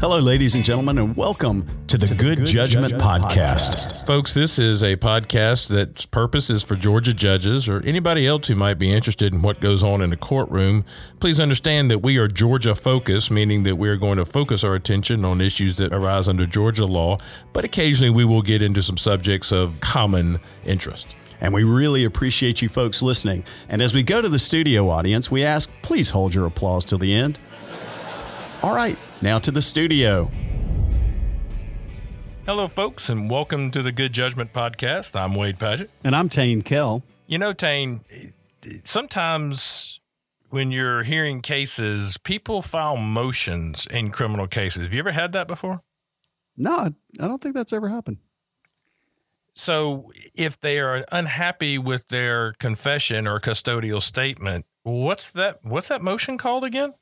Hello, ladies and gentlemen, and welcome to the Good, Good Judgment, Judgment Podcast. Podcast. Folks, this is a podcast that's purpose is for Georgia judges or anybody else who might be interested in what goes on in the courtroom. Please understand that we are Georgia focused, meaning that we are going to focus our attention on issues that arise under Georgia law, but occasionally we will get into some subjects of common interest. And we really appreciate you folks listening. And as we go to the studio audience, we ask please hold your applause till the end. All right, now to the studio. Hello, folks, and welcome to the Good Judgment Podcast. I'm Wade Padgett. And I'm Tain Kell. You know, Tain, sometimes when you're hearing cases, people file motions in criminal cases. Have you ever had that before? No, I don't think that's ever happened. So, if they are unhappy with their confession or custodial statement, what's that? What's that motion called again?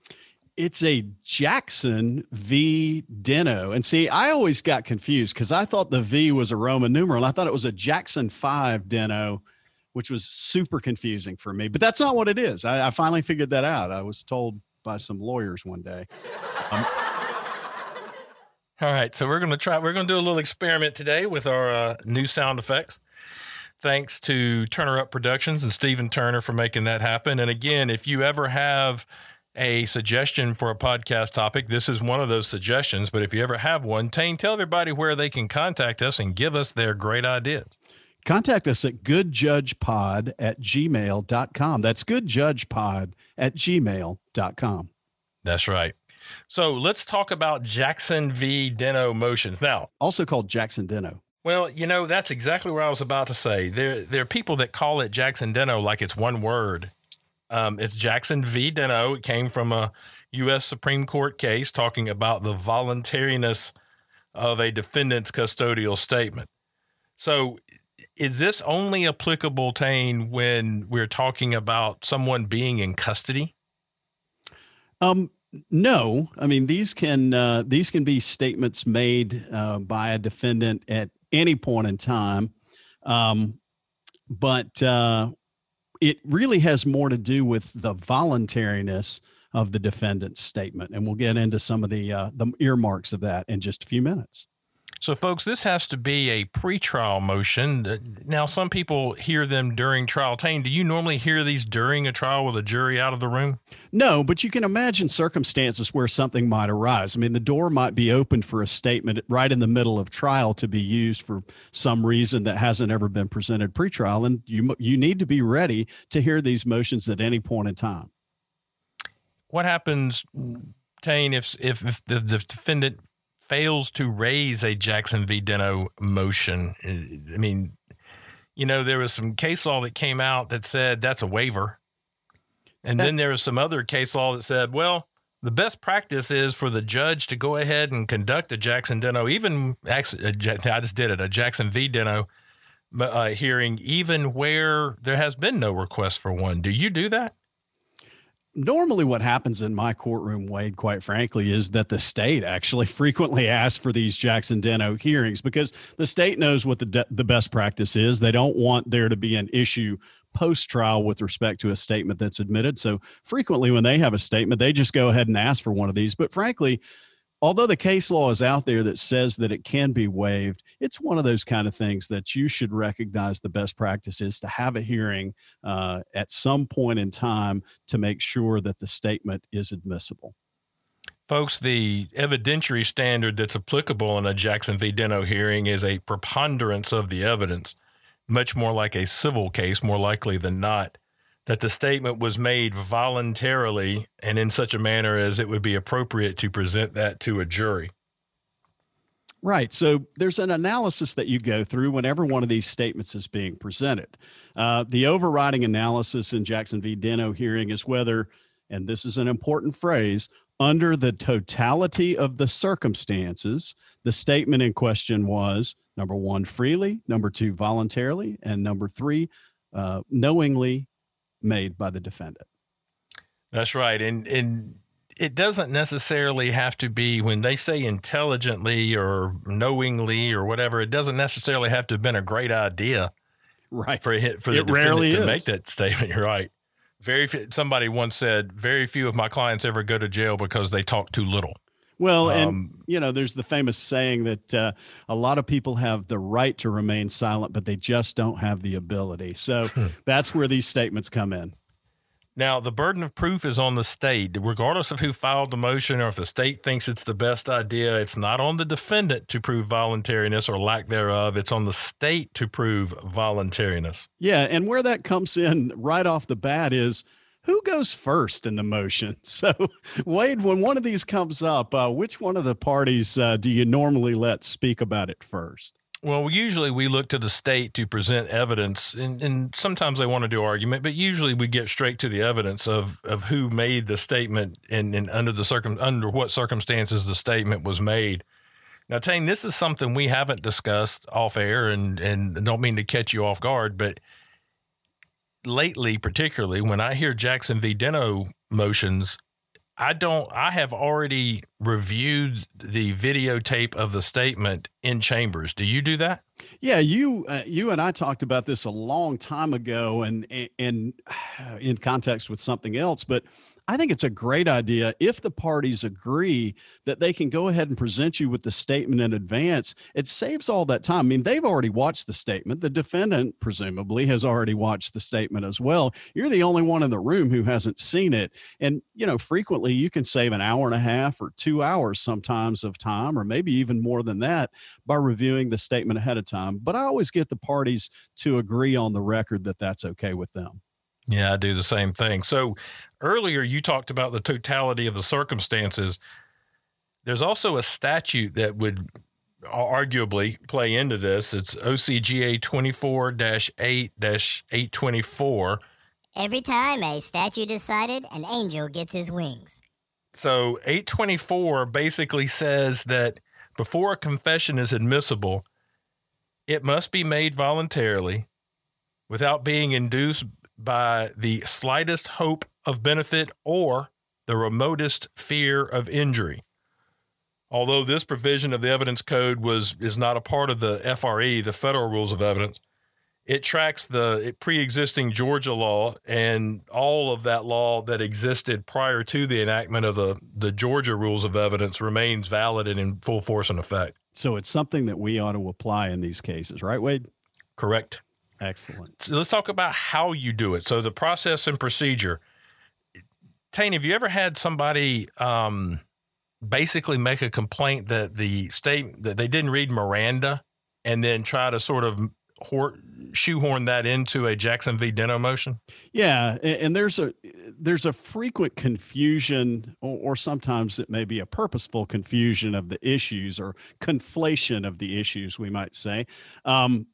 It's a Jackson v. Denno. And see, I always got confused because I thought the V was a Roman numeral. I thought it was a Jackson 5 Denno, which was super confusing for me. But that's not what it is. I, I finally figured that out. I was told by some lawyers one day. Um, all right, so we're going to try. We're going to do a little experiment today with our uh, new sound effects. Thanks to Turner Up Productions and Stephen Turner for making that happen. And again, if you ever have a suggestion for a podcast topic, this is one of those suggestions. But if you ever have one, Tain, tell everybody where they can contact us and give us their great ideas. Contact us at goodjudgepod at gmail.com. That's goodjudgepod at gmail.com. That's right. So let's talk about Jackson v. Denno motions. Now, also called Jackson Denno. Well, you know, that's exactly what I was about to say. There, there are people that call it Jackson Denno like it's one word. Um, it's Jackson v. Denno. It came from a U.S. Supreme Court case talking about the voluntariness of a defendant's custodial statement. So, is this only applicable, Tain, when we're talking about someone being in custody? Um, no. I mean, these can uh, these can be statements made uh, by a defendant at any point in time. Um, but uh, it really has more to do with the voluntariness of the defendant's statement, and we'll get into some of the uh, the earmarks of that in just a few minutes. So, folks, this has to be a pretrial motion. Uh, now, some people hear them during trial. Tain, do you normally hear these during a trial with a jury out of the room? No, but you can imagine circumstances where something might arise. I mean, the door might be opened for a statement right in the middle of trial to be used for some reason that hasn't ever been presented pretrial, and you you need to be ready to hear these motions at any point in time. What happens, Tain, if if, if the, the defendant fails to raise a Jackson v. Denno motion. I mean, you know, there was some case law that came out that said that's a waiver. And then there was some other case law that said, well, the best practice is for the judge to go ahead and conduct a Jackson Denno, even I just did it, a Jackson v. Denno uh, hearing, even where there has been no request for one. Do you do that? Normally what happens in my courtroom wade quite frankly is that the state actually frequently asks for these jackson denno hearings because the state knows what the de- the best practice is. They don't want there to be an issue post trial with respect to a statement that's admitted. So frequently when they have a statement they just go ahead and ask for one of these. But frankly although the case law is out there that says that it can be waived, it's one of those kind of things that you should recognize the best practice is to have a hearing uh, at some point in time to make sure that the statement is admissible. Folks, the evidentiary standard that's applicable in a Jackson v. Denno hearing is a preponderance of the evidence, much more like a civil case, more likely than not that the statement was made voluntarily and in such a manner as it would be appropriate to present that to a jury. Right. So there's an analysis that you go through whenever one of these statements is being presented. Uh, the overriding analysis in Jackson v. Denno hearing is whether, and this is an important phrase, under the totality of the circumstances, the statement in question was number one, freely, number two, voluntarily, and number three, uh, knowingly made by the defendant. That's right. And and it doesn't necessarily have to be when they say intelligently or knowingly or whatever, it doesn't necessarily have to have been a great idea. Right. For for the it defendant to is. make that statement. You're right. Very few, somebody once said, very few of my clients ever go to jail because they talk too little. Well, and um, you know, there's the famous saying that uh, a lot of people have the right to remain silent, but they just don't have the ability. So hmm. that's where these statements come in. Now, the burden of proof is on the state, regardless of who filed the motion or if the state thinks it's the best idea. It's not on the defendant to prove voluntariness or lack thereof. It's on the state to prove voluntariness. Yeah. And where that comes in right off the bat is who goes first in the motion? So, Wade, when one of these comes up, uh, which one of the parties uh, do you normally let speak about it first? Well, usually we look to the state to present evidence, and, and, sometimes they want to do argument, but usually we get straight to the evidence of, of who made the statement and, and under the circum under what circumstances the statement was made. Now, Tain, this is something we haven't discussed off air, and and don't mean to catch you off guard, but lately, particularly when I hear Jackson v. Denno motions, I don't. I have already reviewed the videotape of the statement in chambers. Do you do that? Yeah, you uh, you and I talked about this a long time ago, and and in context with something else. But I think it's a great idea if the parties agree that they can go ahead and present you with the statement in advance. It saves all that time. I mean, they've already watched the statement. The defendant, presumably, has already watched the statement as well. You're the only one in the room who hasn't seen it. And, you know, frequently you can save an hour and a half or two hours sometimes of time, or maybe even more than that, by reviewing the statement ahead of time. But I always get the parties to agree on the record that that's okay with them. Yeah, I do the same thing. So earlier you talked about the totality of the circumstances. There's also a statute that would uh, arguably play into this. It's OCGA 24 8 824. Every time a statute is cited, an angel gets his wings. So 824 basically says that before a confession is admissible, it must be made voluntarily without being induced by the slightest hope of benefit or the remotest fear of injury. Although this provision of the evidence code was is not a part of the FRE, the federal rules of evidence, it tracks the pre-existing Georgia law and all of that law that existed prior to the enactment of the the Georgia rules of evidence remains valid and in full force and effect. So it's something that we ought to apply in these cases, right, Wade? Correct. Excellent. So let's talk about how you do it. So the process and procedure. Tane, have you ever had somebody um, basically make a complaint that the state that they didn't read Miranda and then try to sort of shoehorn that into a Jackson v. Denno motion? Yeah, and there's a there's a frequent confusion, or, or, sometimes it may be a purposeful confusion of the issues or conflation of the issues, we might say. Um,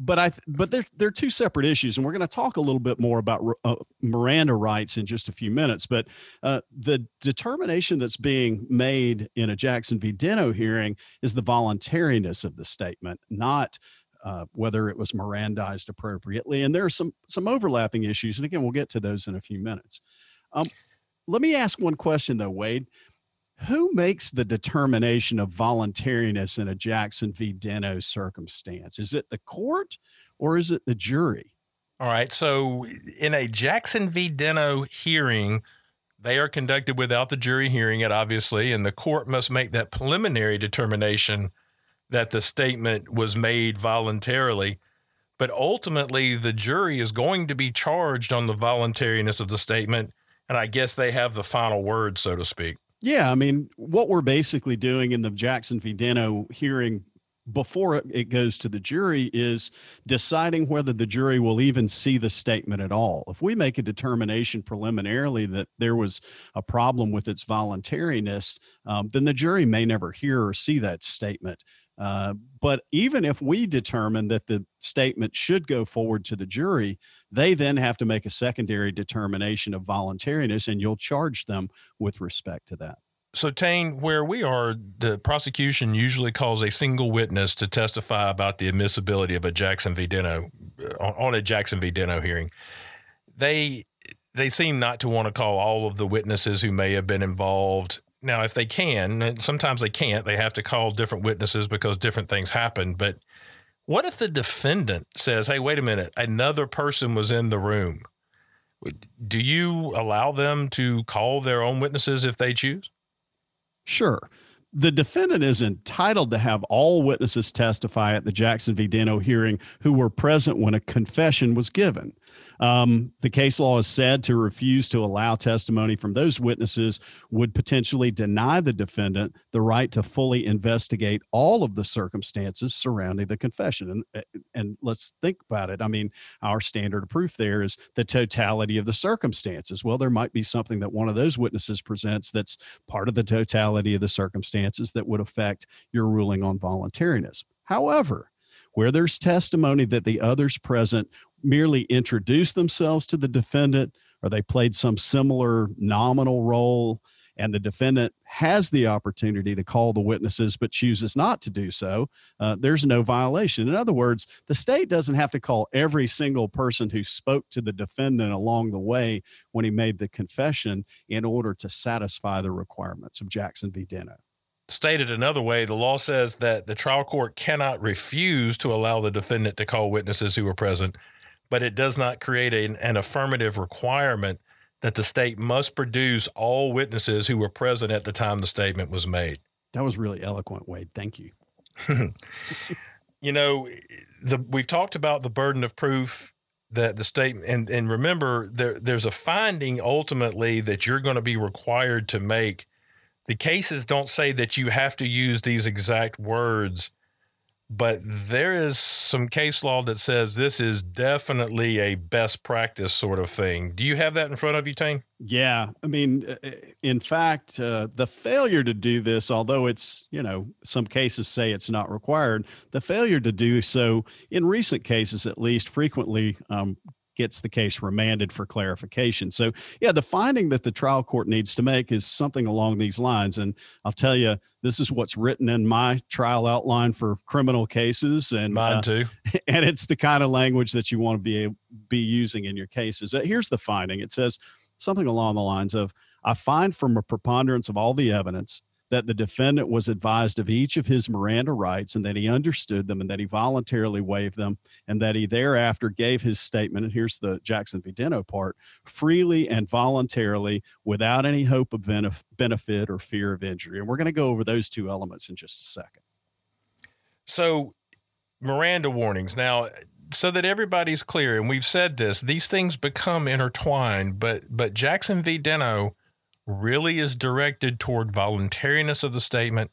but I but they're they're two separate issues, and we're going to talk a little bit more about uh, Miranda rights in just a few minutes. But uh, the determination that's being made in a Jackson v. Denno hearing is the voluntariness of the statement, not uh, whether it was Mirandized appropriately. And there are some some overlapping issues, and again, we'll get to those in a few minutes. Um, let me ask one question though, Wade who makes the determination of voluntariness in a Jackson v. Denno circumstance? Is it the court or is it the jury? All right. So, in a Jackson v. Denno hearing, they are conducted without the jury hearing it, obviously, and the court must make that preliminary determination that the statement was made voluntarily. But ultimately, the jury is going to be charged on the voluntariness of the statement. And I guess they have the final word, so to speak. Yeah, I mean, what we're basically doing in the Jackson v. Denno hearing before it goes to the jury is deciding whether the jury will even see the statement at all. If we make a determination preliminarily that there was a problem with its voluntariness, um, then the jury may never hear or see that statement. Uh, but even if we determine that the statement should go forward to the jury, they then have to make a secondary determination of voluntariness, and you'll charge them with respect to that. So, Tain, where we are, the prosecution usually calls a single witness to testify about the admissibility of a Jackson v. Denno uh, on a Jackson v. Denno hearing. They they seem not to want to call all of the witnesses who may have been involved now, if they can, sometimes they can't, they have to call different witnesses because different things happen. But what if the defendant says, hey, wait a minute, another person was in the room? Do you allow them to call their own witnesses if they choose? Sure. The defendant is entitled to have all witnesses testify at the Jackson v. Denno hearing who were present when a confession was given. Um, the case law is said to refuse to allow testimony from those witnesses would potentially deny the defendant the right to fully investigate all of the circumstances surrounding the confession. And, and let's think about it. I mean, our standard of proof there is the totality of the circumstances. Well, there might be something that one of those witnesses presents that's part of the totality of the circumstances that would affect your ruling on voluntariness. However, where there's testimony that the others present merely introduced themselves to the defendant or they played some similar nominal role and the defendant has the opportunity to call the witnesses but chooses not to do so, uh, there's no violation. In other words, the state doesn't have to call every single person who spoke to the defendant along the way when he made the confession in order to satisfy the requirements of Jackson v. Denno. Stated another way, the law says that the trial court cannot refuse to allow the defendant to call witnesses who were present but it does not create a, an affirmative requirement that the state must produce all witnesses who were present at the time the statement was made. That was really eloquent, Wade. Thank you. you know, the, we've talked about the burden of proof that the statement and and remember there there's a finding ultimately that you're going to be required to make. The cases don't say that you have to use these exact words but there is some case law that says this is definitely a best practice sort of thing. Do you have that in front of you, Tain? Yeah. I mean, uh, uh, in fact, uh, the failure to do this, although it's, you know, some cases say it's not required, the failure to do so in recent cases, at least, frequently um, gets the case remanded for clarification. So, yeah, the finding that the trial court needs to make is something along these lines. And I'll tell you, this is what's written in my trial outline for criminal cases, and mine uh, too. And it's the kind of language that you want to be be using in your cases. Uh, here's the finding: it says something along the lines of, "I find from a preponderance of all the evidence." That the defendant was advised of each of his Miranda rights and that he understood them and that he voluntarily waived them and that he thereafter gave his statement. And here's the Jackson v. Denno part freely and voluntarily without any hope of benefit or fear of injury. And we're going to go over those two elements in just a second. So, Miranda warnings. Now, so that everybody's clear, and we've said this, these things become intertwined, but but Jackson v. Denno really is directed toward voluntariness of the statement.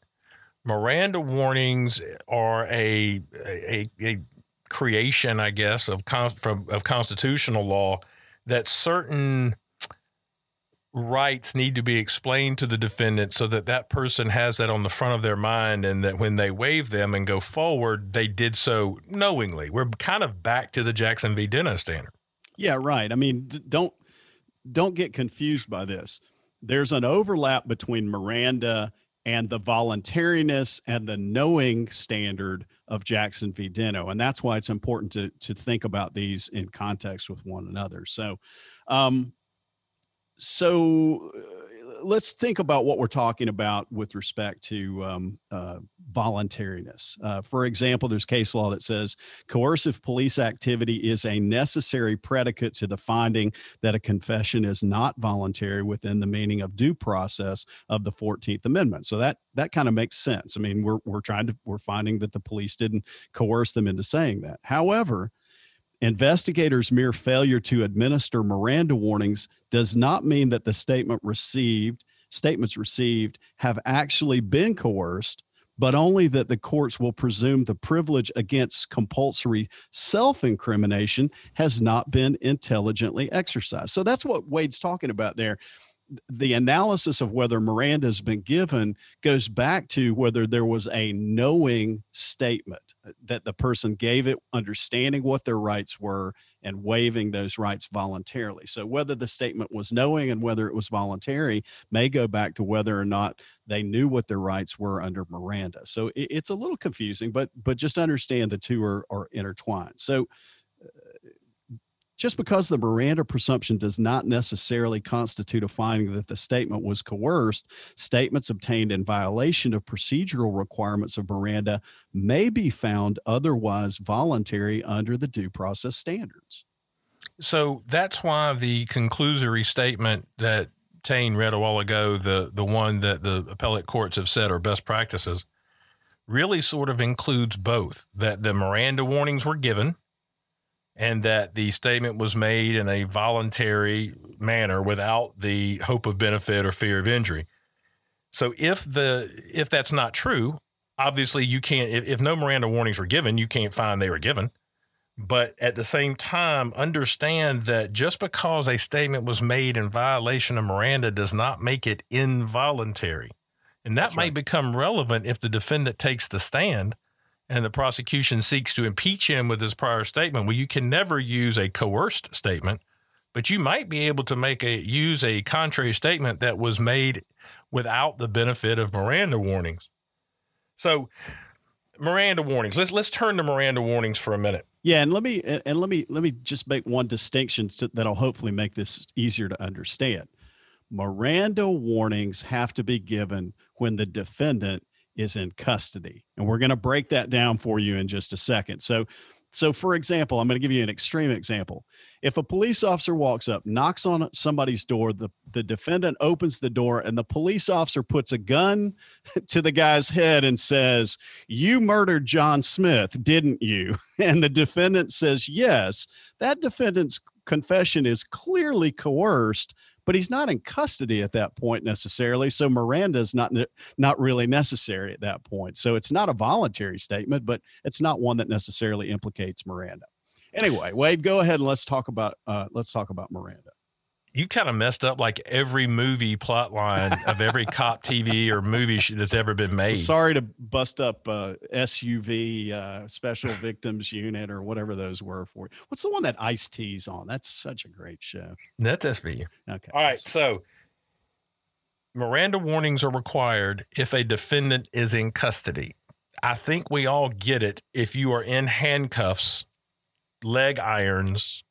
Miranda warnings are a a, a creation, I guess, of con- from of constitutional law that certain rights need to be explained to the defendant so that that person has that on the front of their mind and that when they waive them and go forward they did so knowingly. We're kind of back to the jackson v. Denno standard. Yeah right. I mean don't don't get confused by this there's an overlap between Miranda and the voluntariness and the knowing standard of Jackson v. Denno. And that's why it's important to, to think about these in context with one another. So, um, so let's think about what we're talking about with respect to um, uh, voluntariness. Uh, for example, there's case law that says coercive police activity is a necessary predicate to the finding that a confession is not voluntary within the meaning of due process of the 14th Amendment. So that that kind of makes sense. I mean, we're we're trying to we're finding that the police didn't coerce them into saying that. However, Investigators' mere failure to administer Miranda warnings does not mean that the statement received, statements received have actually been coerced, but only that the courts will presume the privilege against compulsory self incrimination has not been intelligently exercised. So that's what Wade's talking about there the analysis of whether Miranda has been given goes back to whether there was a knowing statement uh, that the person gave it, understanding what their rights were and waiving those rights voluntarily. So, whether the statement was knowing and whether it was voluntary may go back to whether or not they knew what their rights were under Miranda. So, it's a little confusing, but but just understand the two are, are intertwined. So, just because the Miranda presumption does not necessarily constitute a finding that the statement was coerced, statements obtained in violation of procedural requirements of Miranda may be found otherwise voluntary under the due process standards. So that's why the conclusory statement that Tain read a while ago, the the one that the appellate courts have said are best practices, really sort of includes both. That the Miranda warnings were given, and that the statement was made in a voluntary manner without the hope of benefit or fear of injury. So if the if that's not true, obviously you can't. If, if no Miranda warnings were given, you can't find they were given. But at the same time, understand that just because a statement was made in violation of Miranda does not make it involuntary. And that That's might right. become relevant if the defendant takes the stand and the prosecution seeks to impeach him with his prior statement. Well, you can never use a coerced statement, but you might be able to make a use a contrary statement that was made without the benefit of Miranda warnings. So Miranda warnings. Let's let's turn to Miranda warnings for a minute. Yeah, and let me and let me let me just make one distinction to, that'll hopefully make this easier to understand. Miranda warnings have to be given when the defendant is in custody, and we're going to break that down for you in just a second. So, so, for example, I'm going to give you an extreme example. If a police officer walks up, knocks on somebody's door, the, the defendant opens the door, and the police officer puts a gun to the guy's head and says, You murdered John Smith, didn't you? And the defendant says, Yes. That defendant's confession is clearly coerced but he's not in custody at that point necessarily. So Miranda is not not really necessary at that point. So it's not a voluntary statement, but it's not one that necessarily implicates Miranda. Anyway, Wade, go ahead and let's talk about uh, let's talk about Miranda you kind of messed up like every movie plot line of every cop TV or movie that's ever been made. Sorry to bust up uh, SUV uh, Special Victims Unit or whatever those were for. What's the one that Ice T's on? That's such a great show. That's SVU. Okay. All right. So Miranda warnings are required if a defendant is in custody. I think we all get it. If you are in handcuffs, leg irons,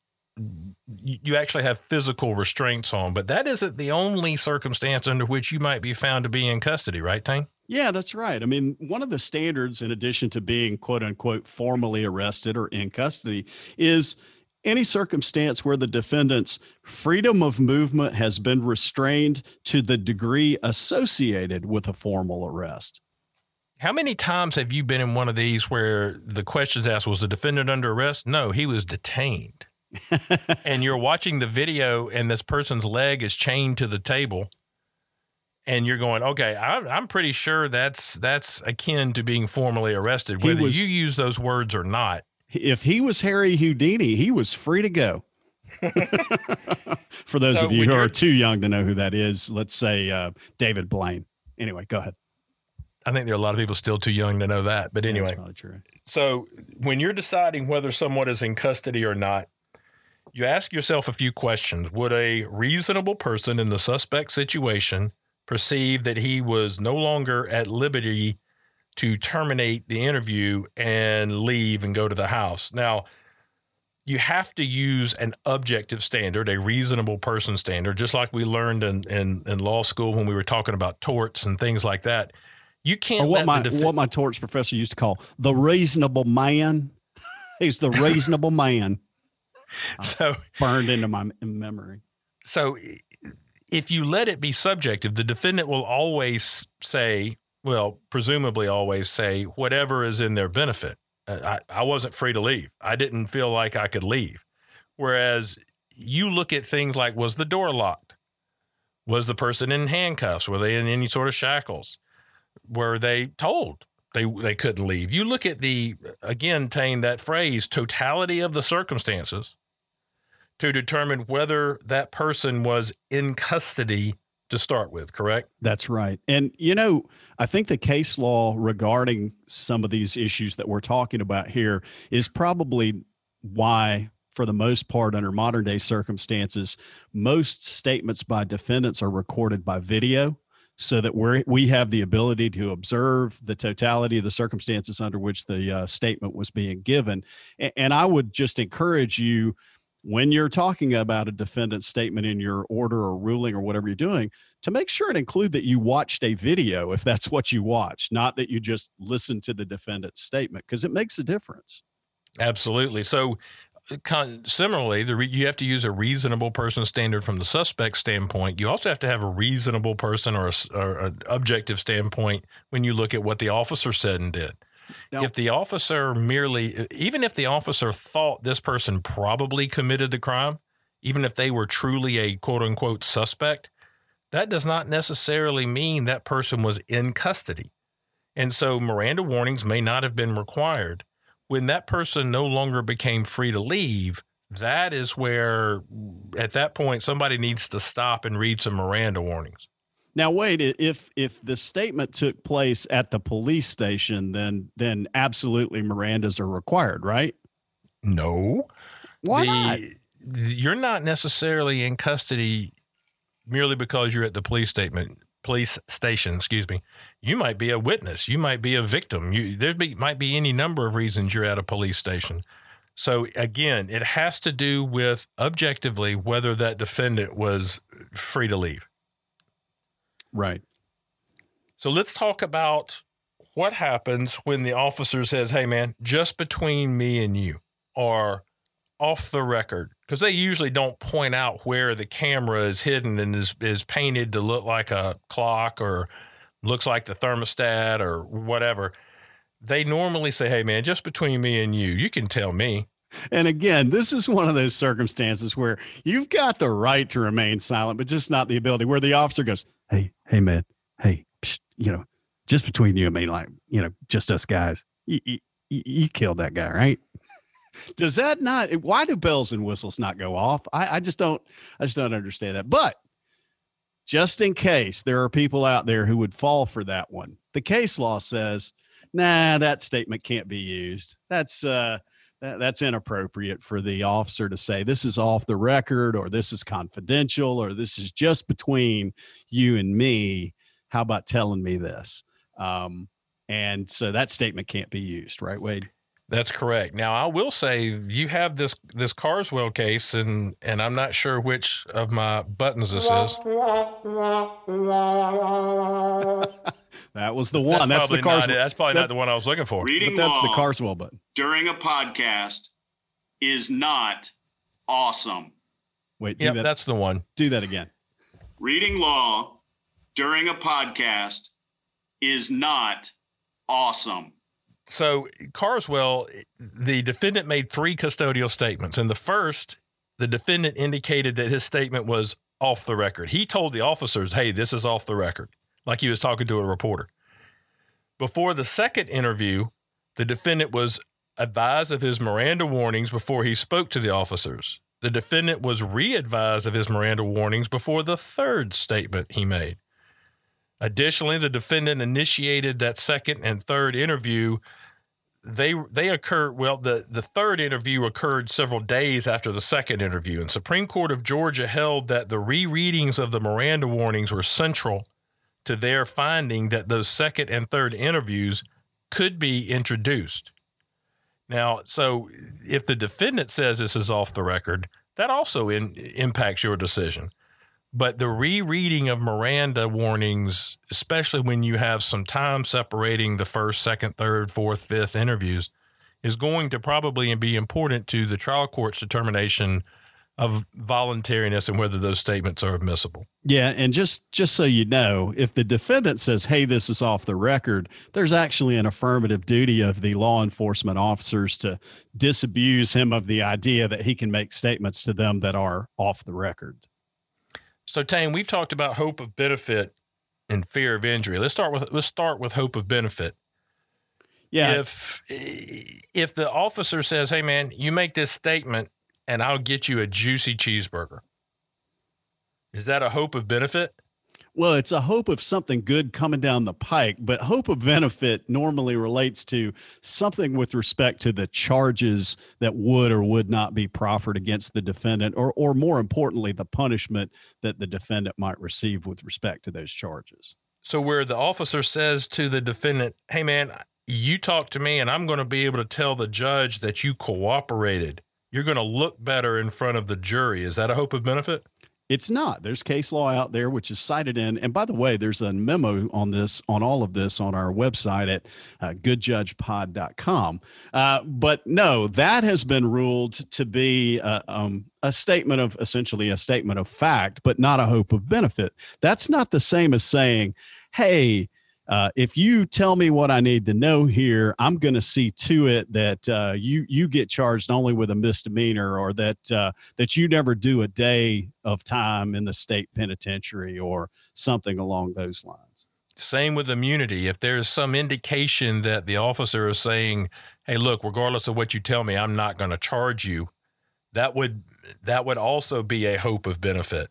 you actually have physical restraints on, but that isn't the only circumstance under which you might be found to be in custody, right, Tain? Yeah, that's right. I mean, one of the standards, in addition to being quote unquote formally arrested or in custody, is any circumstance where the defendant's freedom of movement has been restrained to the degree associated with a formal arrest. How many times have you been in one of these where the questions asked, was the defendant under arrest? No, he was detained and you're watching the video and this person's leg is chained to the table and you're going okay I'm, I'm pretty sure that's that's akin to being formally arrested whether was, you use those words or not. If he was harry houdini he was free to go. For those so of you who are too young to know who that is let's say uh, david blaine. Anyway go ahead. I think there are a lot of people still too young to know that. But anyway, so when you're deciding whether someone is in custody or not, you ask yourself a few questions. Would a reasonable person in the suspect situation perceive that he was no longer at liberty to terminate the interview and leave and go to the house? Now, you have to use an objective standard, a reasonable person standard, just like we learned in, in, in law school when we were talking about torts and things like that. You can't. Or what my def- what my torts professor used to call the reasonable man. He's the reasonable man. so burned into my memory. So if you let it be subjective, the defendant will always say, well, presumably always say whatever is in their benefit. Uh, I, I wasn't free to leave. I didn't feel like I could leave. Whereas you look at things like was the door locked? Was the person in handcuffs? Were they in any sort of shackles? Were they told they they couldn't leave? You look at the again, Tain that phrase totality of the circumstances to determine whether that person was in custody to start with, correct? That's right. And, you know, I think the case law regarding some of these issues that we're talking about here is probably why, for the most part, under modern day circumstances, most statements by defendants are recorded by video so that we we have the ability to observe the totality of the circumstances under which the uh, statement was being given. And, and I would just encourage you when you're talking about a defendant's statement in your order or ruling or whatever you're doing to make sure and include that you watched a video if that's what you watched not that you just listened to the defendant's statement because it makes a difference absolutely so con- similarly, the re- you have to use a reasonable person standard from the suspect standpoint. You also have to have a reasonable person or, a, or an objective standpoint when you look at what the officer said and did. No. If the officer merely, even if the officer thought this person probably committed the crime, even if they were truly a quote unquote suspect, that does not necessarily mean that person was in custody. And so Miranda warnings may not have been required. When that person no longer became free to leave, that is where, at that point, somebody needs to stop and read some Miranda warnings. Now, wait. If if the statement took place at the police station, then then absolutely Mirandas are required, right? No. Why the, not? You're not necessarily in custody merely because you're at the police statement police station. Excuse me. You might be a witness. You might be a victim. You, there be, might be any number of reasons you're at a police station. So again, it has to do with objectively whether that defendant was free to leave. Right. So let's talk about what happens when the officer says, "Hey, man, just between me and you," or off the record, because they usually don't point out where the camera is hidden and is is painted to look like a clock or looks like the thermostat or whatever. They normally say, "Hey, man, just between me and you, you can tell me." And again, this is one of those circumstances where you've got the right to remain silent, but just not the ability. Where the officer goes, "Hey, hey, man, hey, psh, you know, just between you and me, like, you know, just us guys, you, you, you killed that guy, right?" Does that not? Why do bells and whistles not go off? I, I just don't. I just don't understand that. But just in case there are people out there who would fall for that one, the case law says, "Nah, that statement can't be used. That's uh, that, that's inappropriate for the officer to say this is off the record or this is confidential or this is just between you and me. How about telling me this?" Um, and so that statement can't be used, right, Wade? That's correct. Now I will say you have this this Carswell case, and and I'm not sure which of my buttons this is. that was the one. That's, that's the Carswell. Not, that's probably that, not the one I was looking for. Reading but that's law the Carswell button during a podcast is not awesome. Wait, yeah, that. that's the one. Do that again. Reading law during a podcast is not awesome. So Carswell, the defendant made three custodial statements. In the first, the defendant indicated that his statement was off the record. He told the officers, "Hey, this is off the record," like he was talking to a reporter. Before the second interview, the defendant was advised of his Miranda warnings before he spoke to the officers. The defendant was re-advised of his Miranda warnings before the third statement he made. Additionally, the defendant initiated that second and third interview. They they occurred well. The the third interview occurred several days after the second interview, and Supreme Court of Georgia held that the rereadings of the Miranda warnings were central to their finding that those second and third interviews could be introduced. Now, so if the defendant says this is off the record, that also in, impacts your decision. But the rereading of Miranda warnings, especially when you have some time separating the first, second, third, fourth, fifth interviews, is going to probably be important to the trial court's determination of voluntariness and whether those statements are admissible. Yeah, and just just so you know, if the defendant says, "Hey, this is off the record," there's actually an affirmative duty of the law enforcement officers to disabuse him of the idea that he can make statements to them that are off the record. So, Tain, we've talked about hope of benefit and fear of injury. Let's start with let's start with hope of benefit. Yeah. If if the officer says, "Hey, man, you make this statement, and I'll get you a juicy cheeseburger," is that a hope of benefit? Well, it's a hope of something good coming down the pike, but hope of benefit normally relates to something with respect to the charges that would or would not be proffered against the defendant, or, or more importantly, the punishment that the defendant might receive with respect to those charges. So, where the officer says to the defendant, Hey, man, you talk to me, and I'm going to be able to tell the judge that you cooperated, you're going to look better in front of the jury. Is that a hope of benefit? It's not. There's case law out there which is cited in. And by the way, there's a memo on this, on all of this on our website at uh, goodjudgepod.com. Uh, but no, that has been ruled to be uh, um, a statement of essentially a statement of fact, but not a hope of benefit. That's not the same as saying, hey, uh, if you tell me what I need to know here, I'm going to see to it that uh, you you get charged only with a misdemeanor, or that uh, that you never do a day of time in the state penitentiary, or something along those lines. Same with immunity. If there's some indication that the officer is saying, "Hey, look, regardless of what you tell me, I'm not going to charge you," that would that would also be a hope of benefit.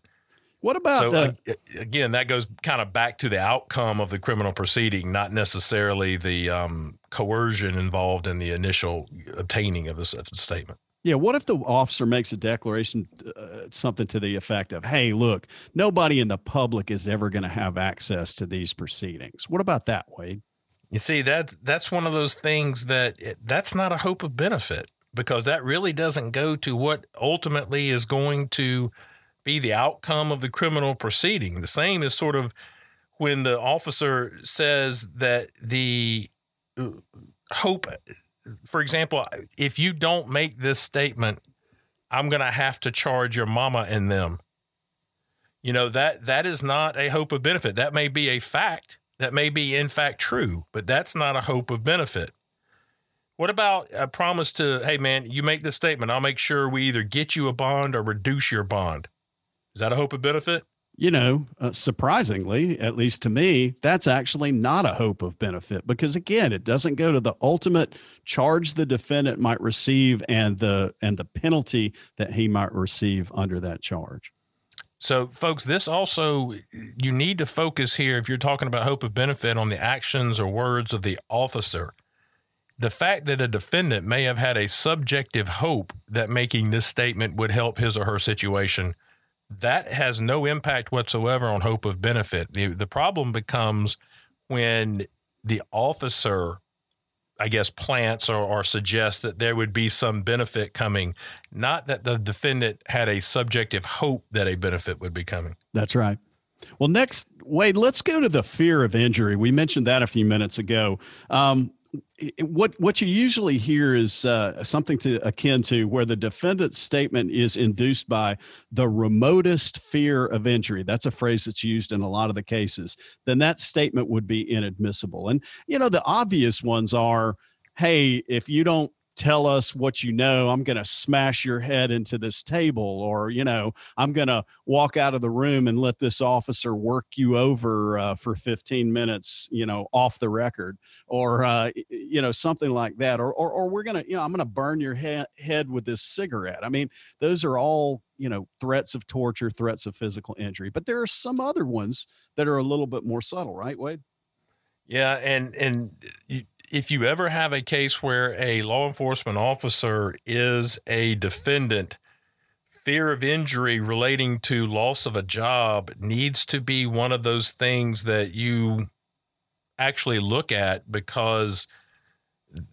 What about so uh, again? That goes kind of back to the outcome of the criminal proceeding, not necessarily the um, coercion involved in the initial obtaining of a statement. Yeah. What if the officer makes a declaration, uh, something to the effect of, "Hey, look, nobody in the public is ever going to have access to these proceedings." What about that, Wade? You see, that that's one of those things that it, that's not a hope of benefit because that really doesn't go to what ultimately is going to be the outcome of the criminal proceeding. The same is sort of when the officer says that the uh, hope, for example, if you don't make this statement, I'm going to have to charge your mama and them. You know that that is not a hope of benefit. That may be a fact. That may be in fact true, but that's not a hope of benefit. What about a promise to, hey man, you make this statement, I'll make sure we either get you a bond or reduce your bond. Is that a hope of benefit? You know, uh, surprisingly, at least to me, that's actually not a hope of benefit because again, it doesn't go to the ultimate charge the defendant might receive and the and the penalty that he might receive under that charge. So, folks, this also, you need to focus here if you're talking about hope of benefit on the actions or words of the officer. The fact that a defendant may have had a subjective hope that making this statement would help his or her situation that has no impact whatsoever on hope of benefit. The, the problem becomes when the officer, I guess, plants or, or suggests that there would be some benefit coming, not that the defendant had a subjective hope that a benefit would be coming. That's right. Well, next, Wade, let's go to the fear of injury. We mentioned that a few minutes ago. Um, what what you usually hear is uh, something to akin to where the defendant's statement is induced by the remotest fear of injury. That's a phrase that's used in a lot of the cases. Then that statement would be inadmissible. And you know the obvious ones are, hey, if you don't tell us what you know i'm going to smash your head into this table or you know i'm going to walk out of the room and let this officer work you over uh, for 15 minutes you know off the record or uh, you know something like that or or, or we're going to you know i'm going to burn your he- head with this cigarette. I mean those are all you know threats of torture threats of physical injury but there are some other ones that are a little bit more subtle right wade? Yeah and and you, if you ever have a case where a law enforcement officer is a defendant, fear of injury relating to loss of a job needs to be one of those things that you actually look at because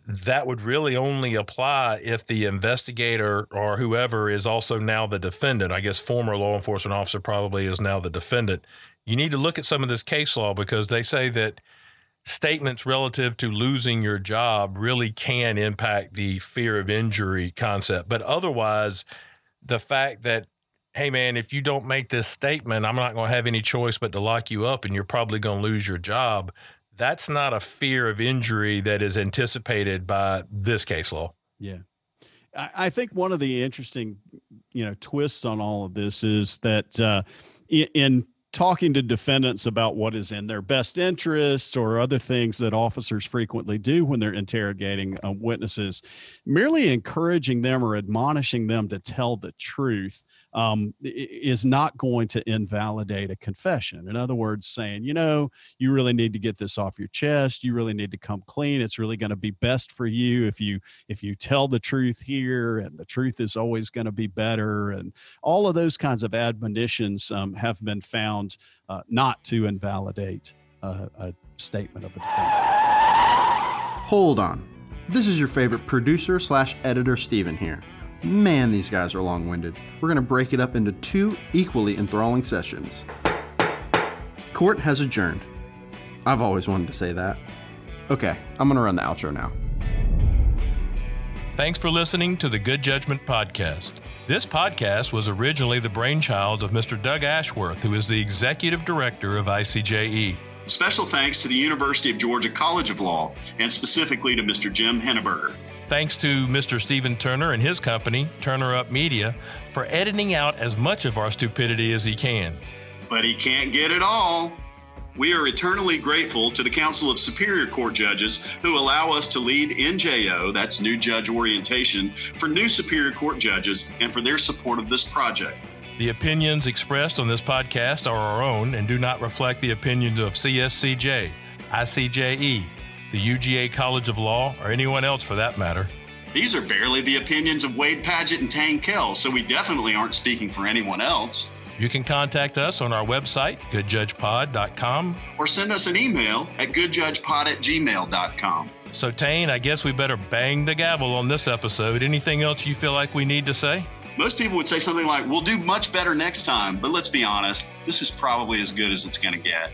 that would really only apply if the investigator or whoever is also now the defendant. I guess former law enforcement officer probably is now the defendant. You need to look at some of this case law because they say that statements relative to losing your job really can impact the fear of injury concept. But otherwise, the fact that, hey, man, if you don't make this statement, I'm not going to have any choice but to lock you up and you're probably going to lose your job. That's not a fear of injury that is anticipated by this case law. Yeah. I think one of the interesting, you know, twists on all of this is that uh, in talking to defendants about what is in their best interests or other things that officers frequently do when they're interrogating uh, witnesses, merely encouraging them or admonishing them to tell the truth um, is not going to invalidate a confession. In other words, saying, you know, you really need to get this off your chest. You really need to come clean. It's really going to be best for you if you if you tell the truth here, and the truth is always going to be better. And all of those kinds of admonitions um, have been found uh, not to invalidate a, a statement of a defendant. Hold on. This is your favorite producer slash editor, Steven here. Man, these guys are long winded. We're going to break it up into two equally enthralling sessions. Court has adjourned. I've always wanted to say that. Okay, I'm going to run the outro now. Thanks for listening to the Good Judgment Podcast. This podcast was originally the brainchild of Mr. Doug Ashworth, who is the executive director of ICJE. Special thanks to the University of Georgia College of Law, and specifically to Mr. Jim Henneberger. Thanks to Mr. Stephen Turner and his company, Turner Up Media, for editing out as much of our stupidity as he can. But he can't get it all. We are eternally grateful to the Council of Superior Court Judges who allow us to lead NJO, that's New Judge Orientation, for new Superior Court judges and for their support of this project. The opinions expressed on this podcast are our own and do not reflect the opinions of CSCJ, ICJE, the UGA College of Law, or anyone else for that matter. These are barely the opinions of Wade Padgett and Tain Kell, so we definitely aren't speaking for anyone else. You can contact us on our website, goodjudgepod.com. Or send us an email at goodjudgepod at gmail.com. So, Tain, I guess we better bang the gavel on this episode. Anything else you feel like we need to say? Most people would say something like, we'll do much better next time, but let's be honest, this is probably as good as it's going to get.